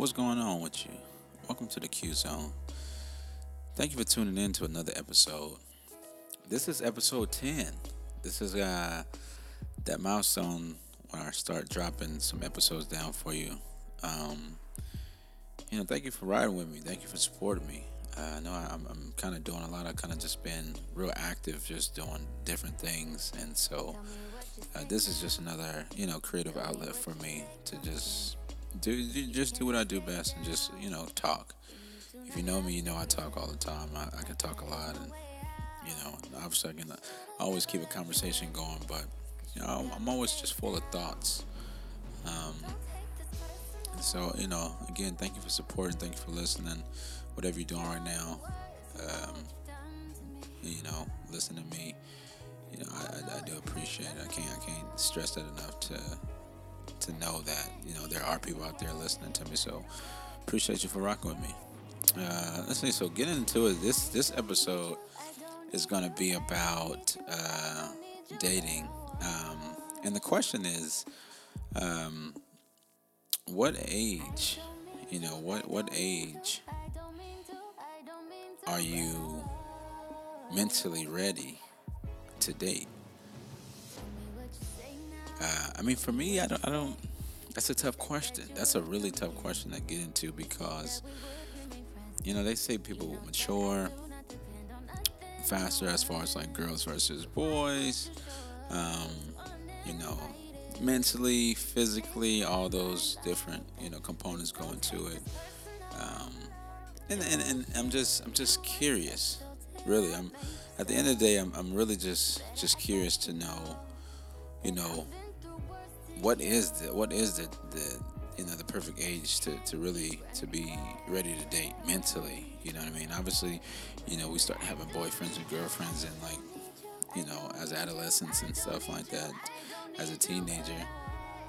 What's going on with you? Welcome to the Q Zone. Thank you for tuning in to another episode. This is episode 10. This is uh, that milestone when I start dropping some episodes down for you. Um, you know, thank you for riding with me. Thank you for supporting me. Uh, I know I'm, I'm kind of doing a lot. I've kind of just been real active, just doing different things. And so uh, this is just another, you know, creative outlet for me to just do, just do what I do best and just, you know, talk. If you know me, you know I talk all the time. I, I can talk a lot, and you know, obviously I can always keep a conversation going. But you know, I'm always just full of thoughts. Um, so you know, again, thank you for supporting. Thank you for listening. Whatever you're doing right now, um, you know, listen to me. You know, I, I, I do appreciate it. I can't I can't stress that enough to to know that you know there are people out there listening to me. So appreciate you for rocking with me. Uh, let's see. So getting into it, this this episode is going to be about uh, dating, um, and the question is, um, what age? You know, what what age are you mentally ready to date? Uh, I mean, for me, I don't, I don't. That's a tough question. That's a really tough question to get into because, you know, they say people mature faster as far as like girls versus boys. Um, you know, mentally, physically, all those different you know components go into it. Um, and, and and I'm just I'm just curious, really. I'm at the end of the day, I'm I'm really just just curious to know, you know, what is the what is the the you know the perfect age to, to really to be ready to date mentally you know what i mean? Obviously you know we start having boyfriends and girlfriends and like you know as adolescents and stuff like that as a teenager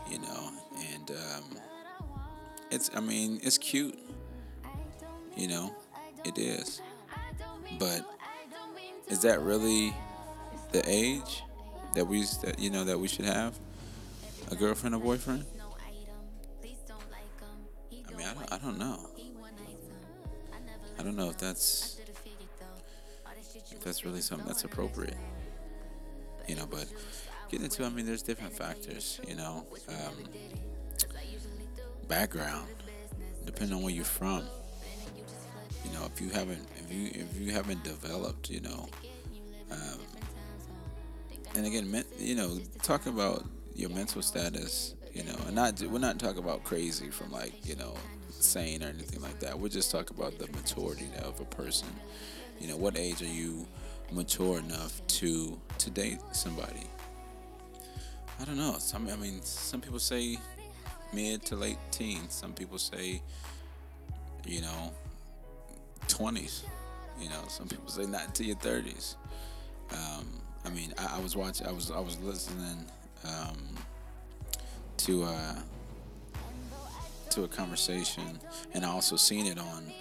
you know? And um, it's i mean it's cute you know? It is. But is that really the age that we that you know that we should have a girlfriend or boyfriend? I mean, I don't, I don't know. I don't know if that's if that's really something that's appropriate. You know, but getting into, I mean, there's different factors. You know, um, background, depending on where you're from. You know, if you haven't, if you if you haven't developed, you know, um, and again, you know, talking about your mental status, you know, and not we're not talking about crazy from like you know sane or anything like that. We're just talking about the maturity of a person. You know, what age are you mature enough to to date somebody? I don't know. Some I mean, some people say mid to late teens. Some people say, you know, twenties. You know, some people say not until your thirties. Um, I mean, I, I was watching. I was I was listening um, to uh, to a conversation, and I also seen it on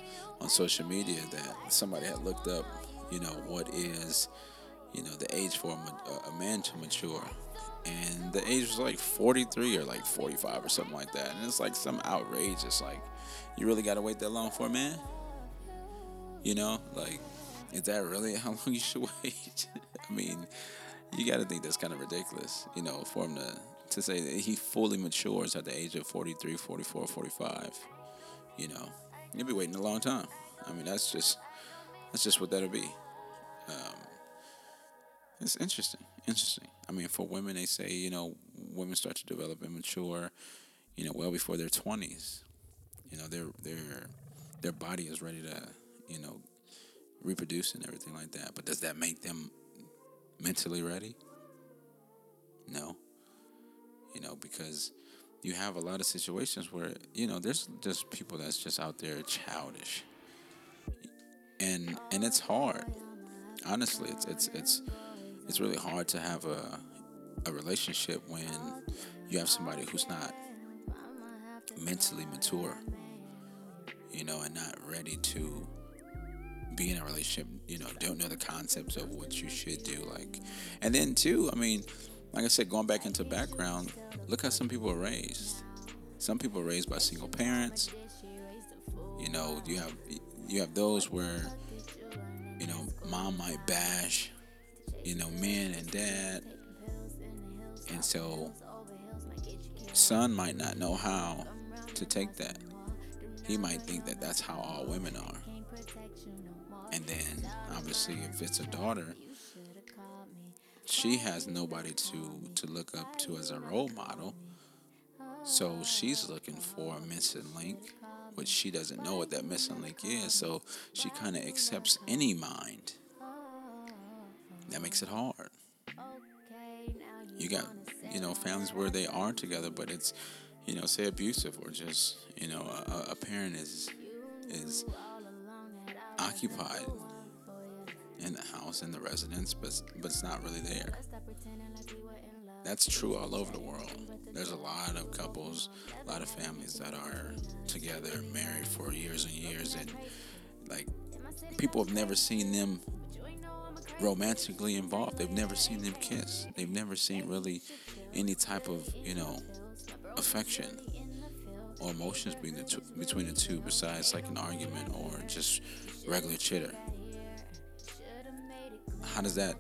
on social media that somebody had looked up, you know, what is you know the age for a, a man to mature, and the age was like 43 or like 45 or something like that, and it's like some outrageous like you really got to wait that long for a man, you know, like is that really how long you should wait? I mean, you got to think that's kind of ridiculous, you know, for him to, to say that he fully matures at the age of 43, 44, 45. You know, you'll be waiting a long time. I mean, that's just that's just what that'll be. Um, it's interesting, interesting. I mean, for women, they say you know women start to develop and mature, you know, well before their twenties. You know, their their their body is ready to you know reproduce and everything like that. But does that make them mentally ready? No. You know, because you have a lot of situations where, you know, there's just people that's just out there childish. And and it's hard. Honestly, it's it's it's it's really hard to have a a relationship when you have somebody who's not mentally mature, you know, and not ready to be in a relationship, you know, don't know the concepts of what you should do. Like, and then too, I mean, like I said, going back into background, look how some people are raised. Some people are raised by single parents. You know, you have you have those where you know mom might bash, you know, men and dad, and so son might not know how to take that. He might think that that's how all women are. And then, obviously, if it's a daughter, she has nobody to to look up to as a role model. So she's looking for a missing link, which she doesn't know what that missing link is. So she kind of accepts any mind. That makes it hard. You got, you know, families where they are together, but it's, you know, say abusive or just, you know, a, a parent is is occupied in the house in the residence, but but it's not really there. That's true all over the world. There's a lot of couples, a lot of families that are together, married for years and years, and like people have never seen them romantically involved. They've never seen them kiss. They've never seen really any type of you know affection or emotions between the two, between the two besides like an argument or just regular chitter how does that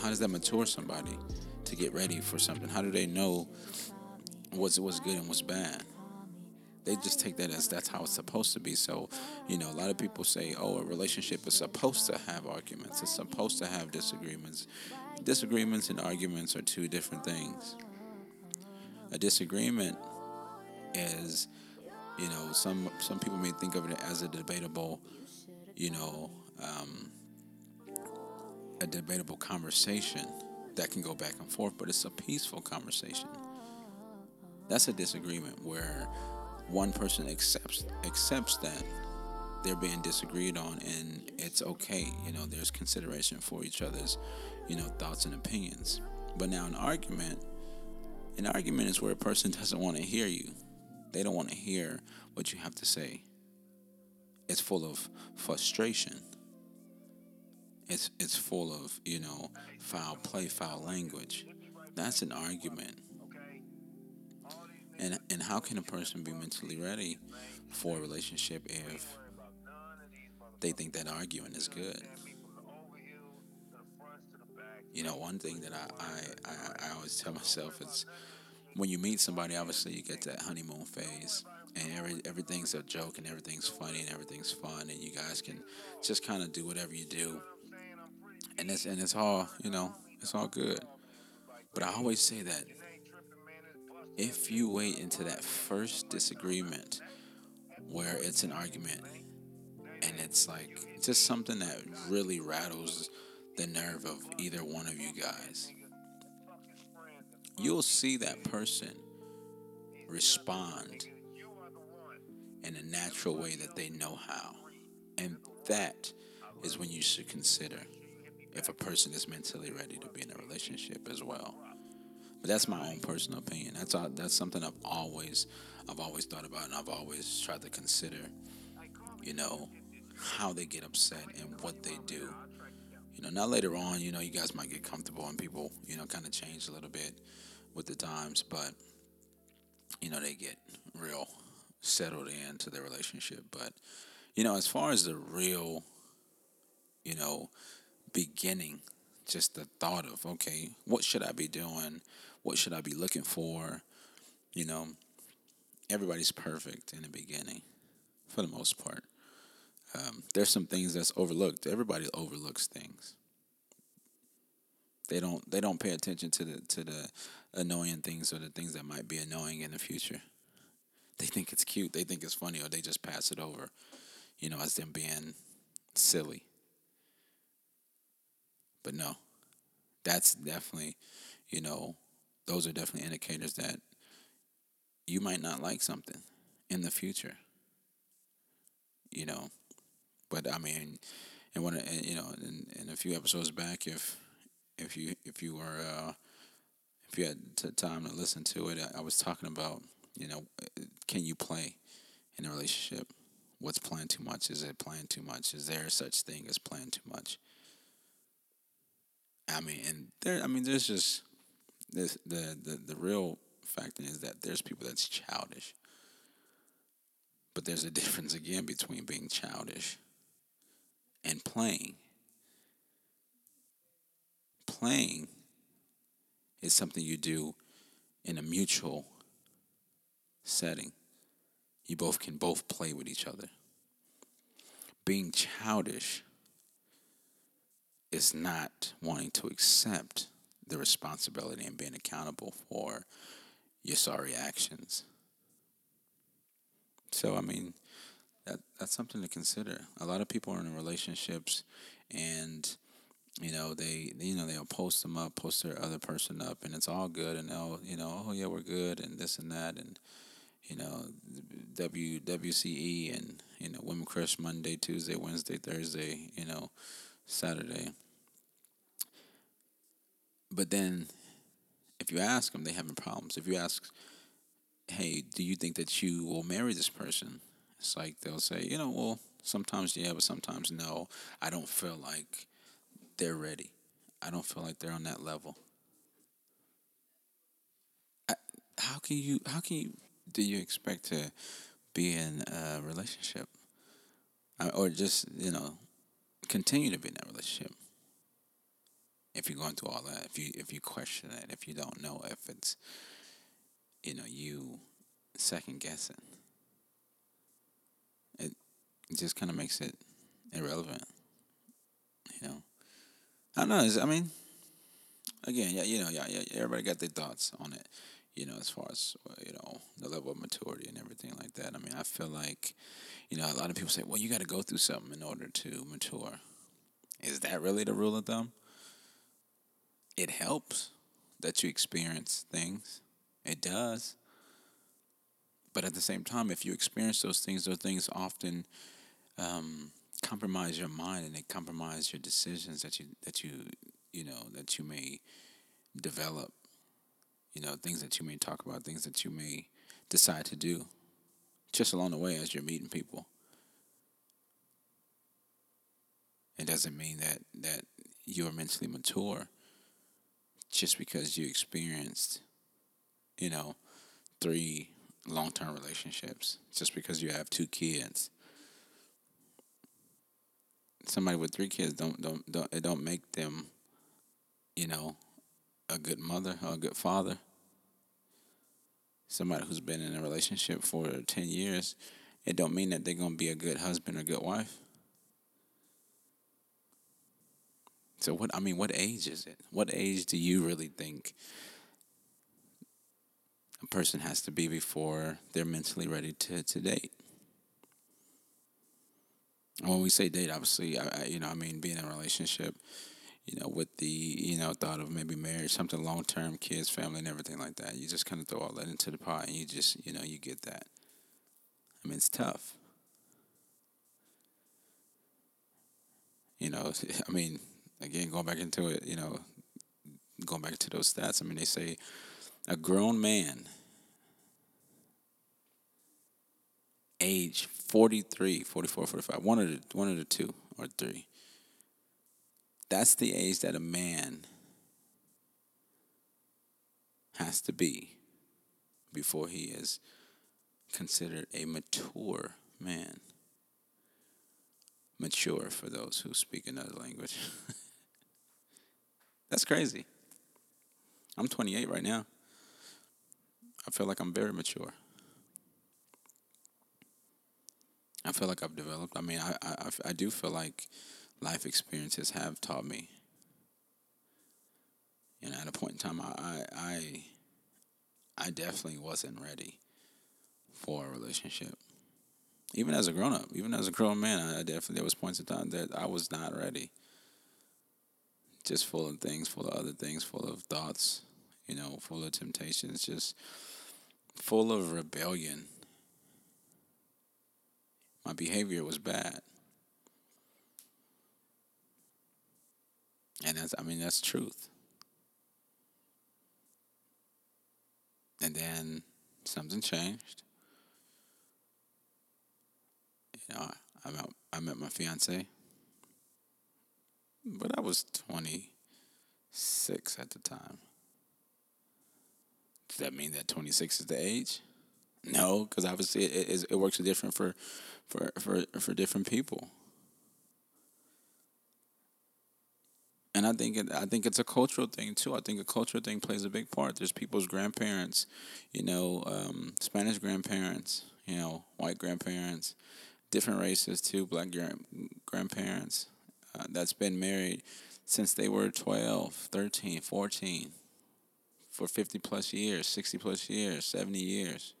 how does that mature somebody to get ready for something? How do they know what's what's good and what's bad? They just take that as that's how it's supposed to be. So you know a lot of people say oh a relationship is supposed to have arguments. It's supposed to have disagreements. Disagreements and arguments are two different things. A disagreement is you know some some people may think of it as a debatable you know um, a debatable conversation that can go back and forth, but it's a peaceful conversation. That's a disagreement where one person accepts accepts that they're being disagreed on and it's okay. You know, there's consideration for each other's, you know, thoughts and opinions. But now an argument, an argument is where a person doesn't want to hear you. They don't want to hear what you have to say. It's full of frustration it's it's full of you know foul play, foul language. That's an argument. And and how can a person be mentally ready for a relationship if they think that arguing is good? You know, one thing that I, I, I, I always tell myself is when you meet somebody, obviously you get that honeymoon phase and every everything's a joke and everything's funny and everything's fun and you guys can just kind of do whatever you do and it's and it's all you know, it's all good. But I always say that if you wait into that first disagreement where it's an argument and it's like just something that really rattles the nerve of either one of you guys, you'll see that person respond in a natural way that they know how. And that is when you should consider if a person is mentally ready to be in a relationship as well. But that's my own personal opinion. That's all, that's something I've always I've always thought about and I've always tried to consider. You know how they get upset and what they do. You know, now later on, you know, you guys might get comfortable and people, you know, kind of change a little bit with the times, but you know, they get real settled into their relationship. But you know, as far as the real, you know, beginning, just the thought of, okay, what should I be doing? What should I be looking for? You know, everybody's perfect in the beginning, for the most part. Um, there's some things that's overlooked. Everybody overlooks things. They don't. They don't pay attention to the to the annoying things or the things that might be annoying in the future. They think it's cute. They think it's funny, or they just pass it over. You know, as them being silly. But no, that's definitely, you know, those are definitely indicators that you might not like something in the future. You know, but I mean, and when you know, in, in a few episodes back, if if you if you were uh, if you had t- time to listen to it, I, I was talking about you know, can you play in a relationship? What's playing too much? Is it playing too much? Is there such thing as playing too much? I mean, and there, I mean, there's just this the the the real fact is that there's people that's childish. But there's a difference again between being childish and playing. Playing is something you do in a mutual setting. You both can both play with each other. Being childish is not wanting to accept the responsibility and being accountable for your sorry actions. So I mean, that that's something to consider. A lot of people are in relationships, and you know they you know they'll post them up, post their other person up, and it's all good, and they'll you know oh yeah we're good and this and that, and you know W WCE and you know Women Crush Monday, Tuesday, Wednesday, Thursday, you know Saturday. But then, if you ask them, they having problems. If you ask hey, do you think that you will marry this person? It's like they'll say, you know, well, sometimes yeah, but sometimes no. I don't feel like they're ready. I don't feel like they're on that level. How can you? How can you? Do you expect to be in a relationship, or just you know, continue to be in that relationship? If you're going through all that, if you if you question it, if you don't know if it's you know, you second guessing. It, just kind of makes it irrelevant. You know, I don't know. I mean, again, yeah, you know, yeah, yeah, everybody got their thoughts on it. You know, as far as you know, the level of maturity and everything like that. I mean, I feel like, you know, a lot of people say, well, you got to go through something in order to mature. Is that really the rule of thumb? It helps that you experience things it does. But at the same time, if you experience those things, those things often um, compromise your mind and they compromise your decisions that you that you you know that you may develop. You know things that you may talk about, things that you may decide to do, just along the way as you're meeting people. It doesn't mean that that you're mentally mature just because you experienced you know, three long term relationships just because you have two kids. Somebody with three kids don't don't don't it don't make them, you know, a good mother or a good father. Somebody who's been in a relationship for ten years, it don't mean that they're gonna be a good husband or good wife. So what I mean, what age is it? What age do you really think a person has to be before they're mentally ready to, to date. And when we say date, obviously, I, I, you know, I mean being in a relationship, you know, with the you know thought of maybe marriage, something long term, kids, family, and everything like that. You just kind of throw all that into the pot, and you just you know you get that. I mean, it's tough. You know, I mean, again, going back into it, you know, going back to those stats. I mean, they say a grown man age 43 44 45 one of the one of the two or three that's the age that a man has to be before he is considered a mature man mature for those who speak another language that's crazy I'm 28 right now I feel like I'm very mature. I feel like I've developed. I mean, I, I, I do feel like life experiences have taught me. And at a point in time, I, I, I definitely wasn't ready for a relationship. Even as a grown up, even as a grown man, I definitely there was points in time that I was not ready. Just full of things, full of other things, full of thoughts, you know, full of temptations, just full of rebellion. My behavior was bad. And that's, I mean, that's truth. And then something changed. You know, I, met, I met my fiance, but I was 26 at the time. Does that mean that 26 is the age? No, because obviously it, it, it works different for, for for for different people. And I think it, I think it's a cultural thing too. I think a cultural thing plays a big part. There's people's grandparents, you know, um, Spanish grandparents, you know, white grandparents, different races too, black grand- grandparents uh, that's been married since they were 12, 13, 14 for 50 plus years, 60 plus years, 70 years.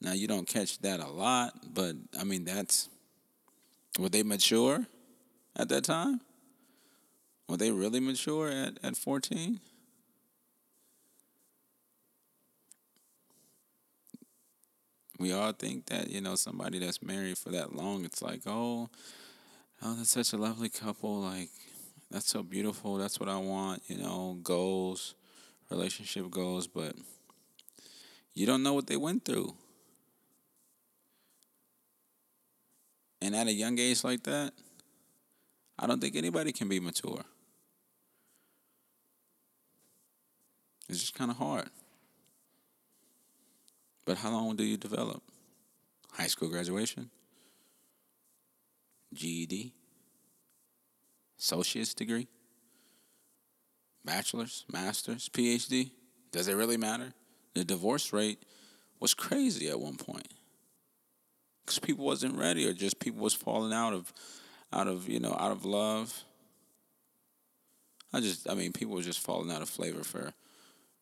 Now, you don't catch that a lot, but I mean, that's. Were they mature at that time? Were they really mature at, at 14? We all think that, you know, somebody that's married for that long, it's like, oh, oh, that's such a lovely couple. Like, that's so beautiful. That's what I want, you know, goals, relationship goals. But you don't know what they went through. And at a young age like that, I don't think anybody can be mature. It's just kind of hard. But how long do you develop? High school graduation? GED, associate's degree, bachelor's, master's, PhD. Does it really matter? The divorce rate was crazy at one point because people wasn't ready, or just people was falling out of, out of you know, out of love. I just, I mean, people were just falling out of flavor for,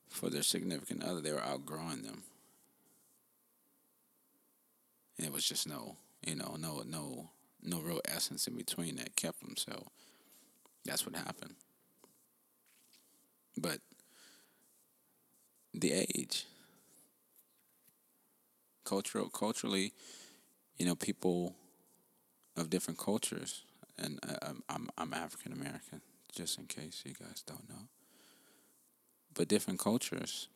for their significant other. They were outgrowing them. And it was just no, you know, no, no no real essence in between that kept them. So that's what happened. But the age, cultural, culturally, you know, people of different cultures, and uh, I, I'm I'm African American, just in case you guys don't know. But different cultures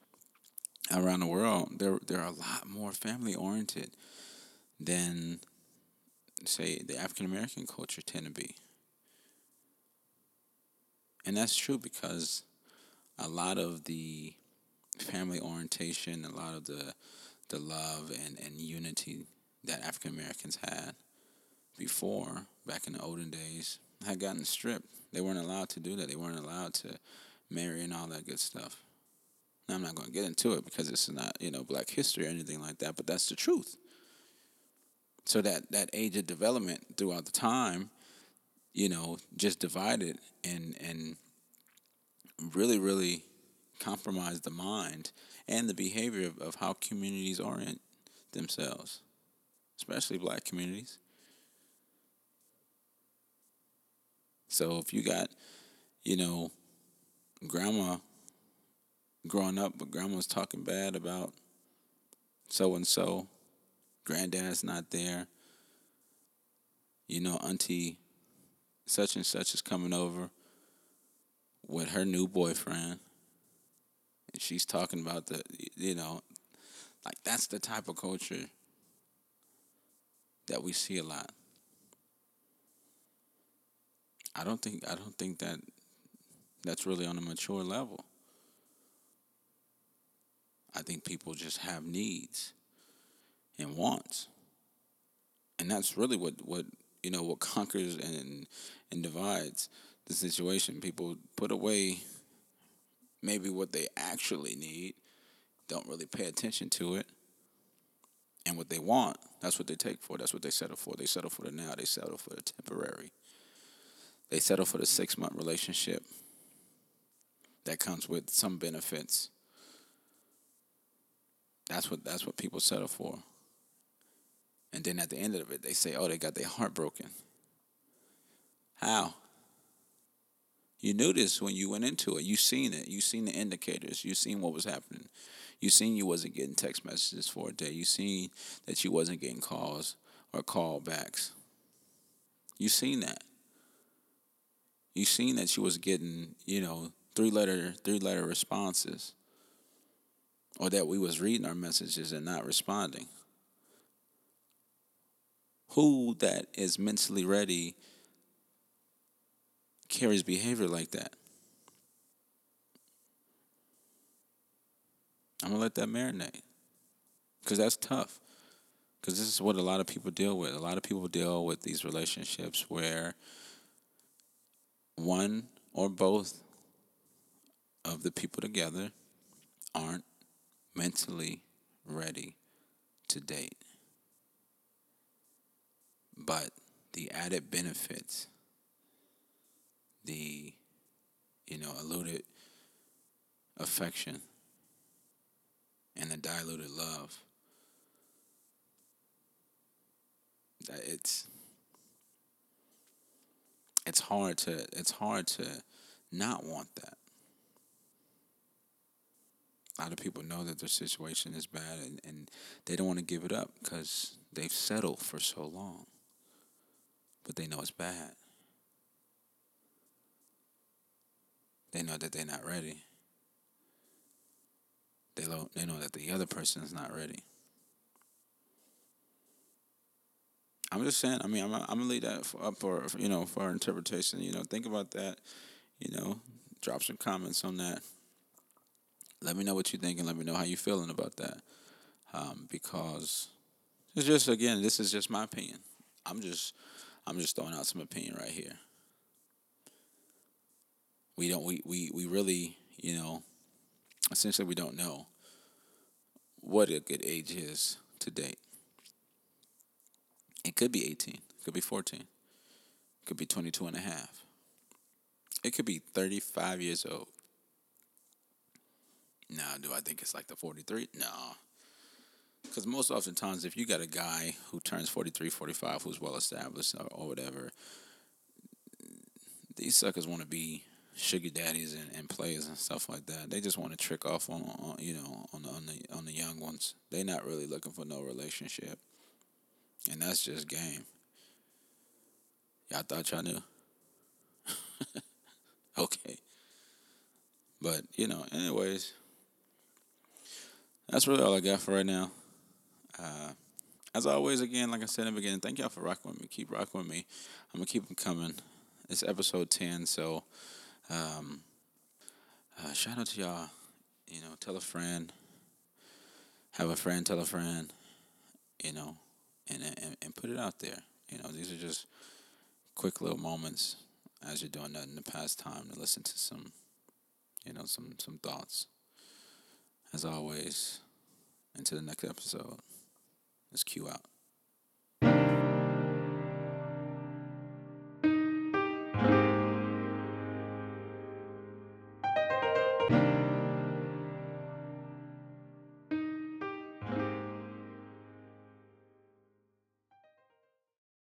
around the world, they're they're a lot more family oriented than say the African American culture tend to be. And that's true because a lot of the family orientation, a lot of the the love and, and unity that African Americans had before, back in the olden days, had gotten stripped. They weren't allowed to do that. They weren't allowed to marry and all that good stuff. Now, I'm not going to get into it because it's not, you know, black history or anything like that, but that's the truth. So that that age of development throughout the time, you know, just divided and and really really compromised the mind and the behavior of, of how communities orient themselves, especially black communities. So if you got, you know, grandma growing up, but grandma's talking bad about so and so granddad's not there. You know, auntie such and such is coming over with her new boyfriend. And she's talking about the, you know, like that's the type of culture that we see a lot. I don't think I don't think that that's really on a mature level. I think people just have needs and wants. And that's really what, what you know what conquers and and divides the situation. People put away maybe what they actually need, don't really pay attention to it. And what they want, that's what they take for. That's what they settle for. They settle for the now. They settle for the temporary. They settle for the six month relationship that comes with some benefits. That's what that's what people settle for. And then at the end of it, they say, oh, they got their heart broken. How? You knew this when you went into it. You seen it. You seen the indicators. You seen what was happening. You seen you wasn't getting text messages for a day. You seen that you wasn't getting calls or callbacks. You seen that. You seen that you was getting, you know, three letter three letter responses. Or that we was reading our messages and not responding who that is mentally ready carries behavior like that? I'm gonna let that marinate. because that's tough. Because this is what a lot of people deal with. A lot of people deal with these relationships where one or both of the people together aren't mentally ready to date. But the added benefits, the, you know, alluded affection, and the diluted love, it's it's hard to it's hard to not want that. A lot of people know that their situation is bad and, and they don't want to give it up because they've settled for so long. But they know it's bad. They know that they're not ready. They know, they know that the other person is not ready. I'm just saying. I mean, I'm, I'm gonna leave that for, up for you know for interpretation. You know, think about that. You know, drop some comments on that. Let me know what you think and let me know how you're feeling about that. Um, because it's just again, this is just my opinion. I'm just I'm just throwing out some opinion right here. We don't we, we, we really, you know, essentially we don't know what a good age is to date. It could be 18, it could be 14, it could be 22 and a half. It could be 35 years old. Now, do I think it's like the 43? No. Because most oftentimes, if you got a guy who turns 43, 45, who's well established or, or whatever, these suckers want to be sugar daddies and, and players and stuff like that. They just want to trick off on, on you know on the, on the on the young ones. They're not really looking for no relationship, and that's just game. Y'all thought y'all knew. okay, but you know, anyways, that's really all I got for right now. Uh, as always, again, like I said in the beginning, thank y'all for rocking with me. Keep rocking with me. I'm gonna keep them coming. It's episode ten, so um, uh, shout out to y'all. You know, tell a friend, have a friend tell a friend. You know, and and, and put it out there. You know, these are just quick little moments as you're doing that in the past time to listen to some, you know, some some thoughts. As always, until the next episode. Let's cue out.